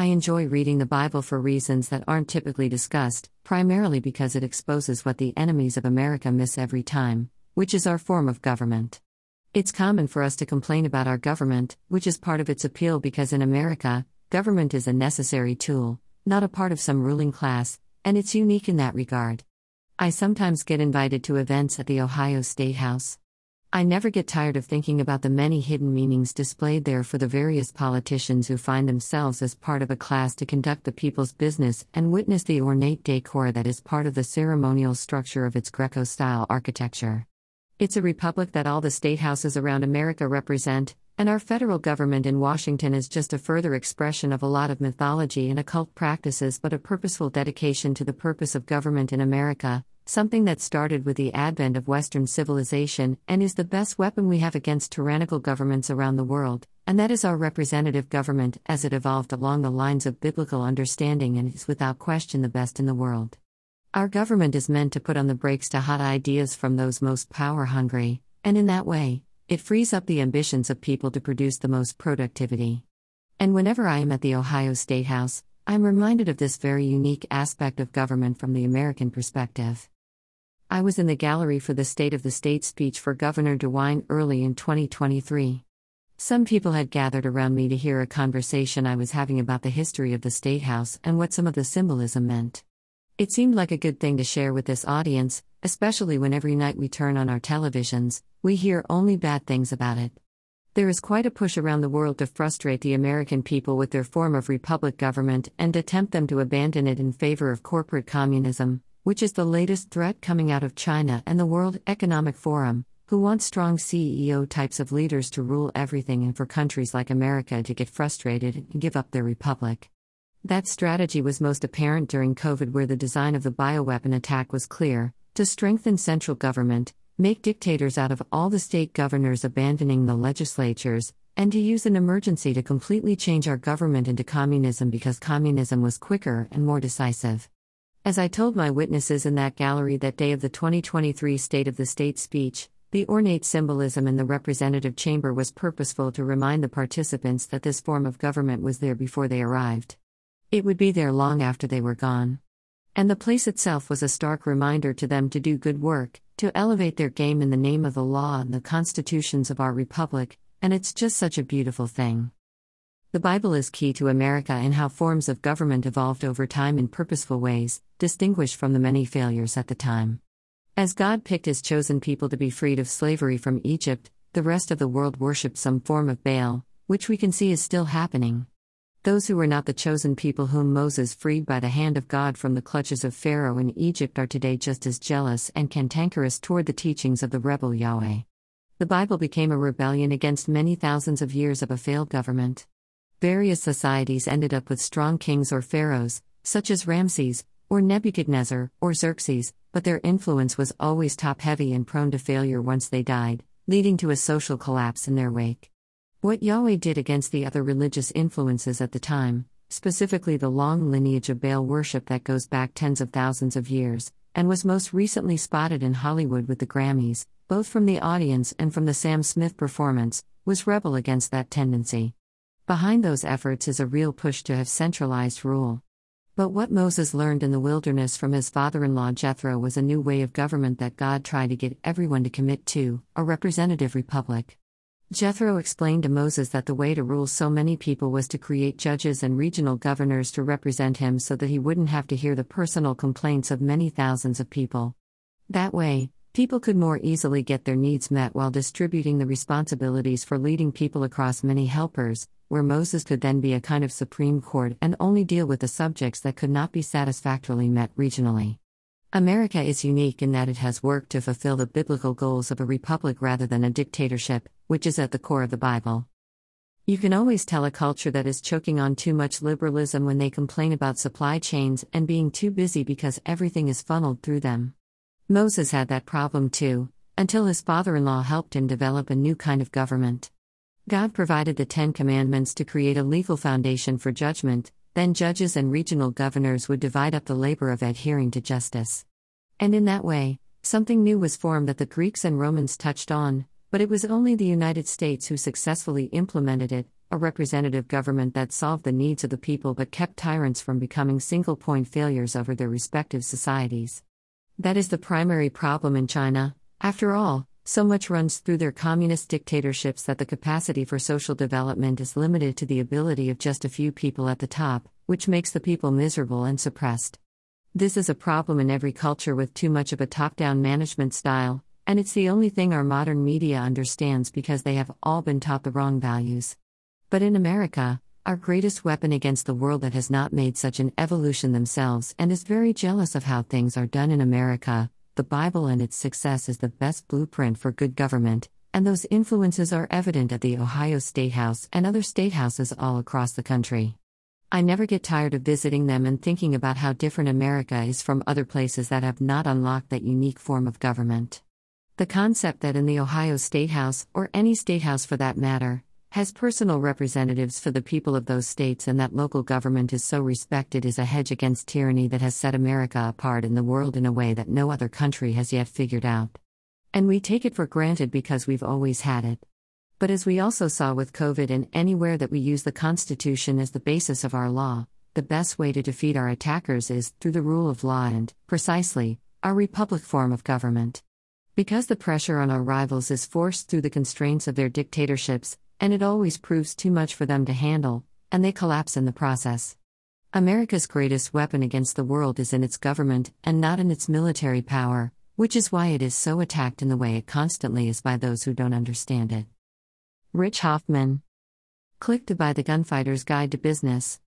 I enjoy reading the Bible for reasons that aren't typically discussed, primarily because it exposes what the enemies of America miss every time, which is our form of government. It's common for us to complain about our government, which is part of its appeal because in America, government is a necessary tool, not a part of some ruling class, and it's unique in that regard. I sometimes get invited to events at the Ohio State House. I never get tired of thinking about the many hidden meanings displayed there for the various politicians who find themselves as part of a class to conduct the people's business and witness the ornate decor that is part of the ceremonial structure of its Greco style architecture. It's a republic that all the state houses around America represent, and our federal government in Washington is just a further expression of a lot of mythology and occult practices, but a purposeful dedication to the purpose of government in America, something that started with the advent of Western civilization and is the best weapon we have against tyrannical governments around the world, and that is our representative government as it evolved along the lines of biblical understanding and is without question the best in the world. Our government is meant to put on the brakes to hot ideas from those most power hungry, and in that way, it frees up the ambitions of people to produce the most productivity. And whenever I am at the Ohio State House, I'm reminded of this very unique aspect of government from the American perspective. I was in the gallery for the State of the State speech for Governor DeWine early in 2023. Some people had gathered around me to hear a conversation I was having about the history of the State House and what some of the symbolism meant. It seemed like a good thing to share with this audience, especially when every night we turn on our televisions, we hear only bad things about it. There is quite a push around the world to frustrate the American people with their form of republic government and to tempt them to abandon it in favor of corporate communism, which is the latest threat coming out of China and the World Economic Forum, who want strong CEO types of leaders to rule everything and for countries like America to get frustrated and give up their republic. That strategy was most apparent during COVID, where the design of the bioweapon attack was clear to strengthen central government, make dictators out of all the state governors abandoning the legislatures, and to use an emergency to completely change our government into communism because communism was quicker and more decisive. As I told my witnesses in that gallery that day of the 2023 State of the State speech, the ornate symbolism in the representative chamber was purposeful to remind the participants that this form of government was there before they arrived. It would be there long after they were gone. And the place itself was a stark reminder to them to do good work, to elevate their game in the name of the law and the constitutions of our republic, and it's just such a beautiful thing. The Bible is key to America and how forms of government evolved over time in purposeful ways, distinguished from the many failures at the time. As God picked his chosen people to be freed of slavery from Egypt, the rest of the world worshipped some form of Baal, which we can see is still happening. Those who were not the chosen people whom Moses freed by the hand of God from the clutches of Pharaoh in Egypt are today just as jealous and cantankerous toward the teachings of the rebel Yahweh. The Bible became a rebellion against many thousands of years of a failed government. Various societies ended up with strong kings or pharaohs, such as Ramses, or Nebuchadnezzar, or Xerxes, but their influence was always top heavy and prone to failure once they died, leading to a social collapse in their wake. What Yahweh did against the other religious influences at the time, specifically the long lineage of Baal worship that goes back tens of thousands of years, and was most recently spotted in Hollywood with the Grammys, both from the audience and from the Sam Smith performance, was rebel against that tendency. Behind those efforts is a real push to have centralized rule. But what Moses learned in the wilderness from his father in law Jethro was a new way of government that God tried to get everyone to commit to a representative republic. Jethro explained to Moses that the way to rule so many people was to create judges and regional governors to represent him so that he wouldn't have to hear the personal complaints of many thousands of people. That way, people could more easily get their needs met while distributing the responsibilities for leading people across many helpers, where Moses could then be a kind of supreme court and only deal with the subjects that could not be satisfactorily met regionally. America is unique in that it has worked to fulfill the biblical goals of a republic rather than a dictatorship, which is at the core of the Bible. You can always tell a culture that is choking on too much liberalism when they complain about supply chains and being too busy because everything is funneled through them. Moses had that problem too, until his father in law helped him develop a new kind of government. God provided the Ten Commandments to create a legal foundation for judgment, then judges and regional governors would divide up the labor of adhering to justice. And in that way, something new was formed that the Greeks and Romans touched on, but it was only the United States who successfully implemented it, a representative government that solved the needs of the people but kept tyrants from becoming single point failures over their respective societies. That is the primary problem in China. After all, so much runs through their communist dictatorships that the capacity for social development is limited to the ability of just a few people at the top, which makes the people miserable and suppressed. This is a problem in every culture with too much of a top down management style, and it's the only thing our modern media understands because they have all been taught the wrong values. But in America, our greatest weapon against the world that has not made such an evolution themselves and is very jealous of how things are done in America, the Bible and its success is the best blueprint for good government, and those influences are evident at the Ohio State House and other state houses all across the country. I never get tired of visiting them and thinking about how different America is from other places that have not unlocked that unique form of government. The concept that in the Ohio State House, or any state house for that matter, has personal representatives for the people of those states and that local government is so respected is a hedge against tyranny that has set America apart in the world in a way that no other country has yet figured out. And we take it for granted because we've always had it. But as we also saw with COVID and anywhere that we use the Constitution as the basis of our law, the best way to defeat our attackers is through the rule of law and, precisely, our republic form of government. Because the pressure on our rivals is forced through the constraints of their dictatorships, and it always proves too much for them to handle, and they collapse in the process. America's greatest weapon against the world is in its government and not in its military power, which is why it is so attacked in the way it constantly is by those who don't understand it. Rich Hoffman. Click to buy the Gunfighter's Guide to Business.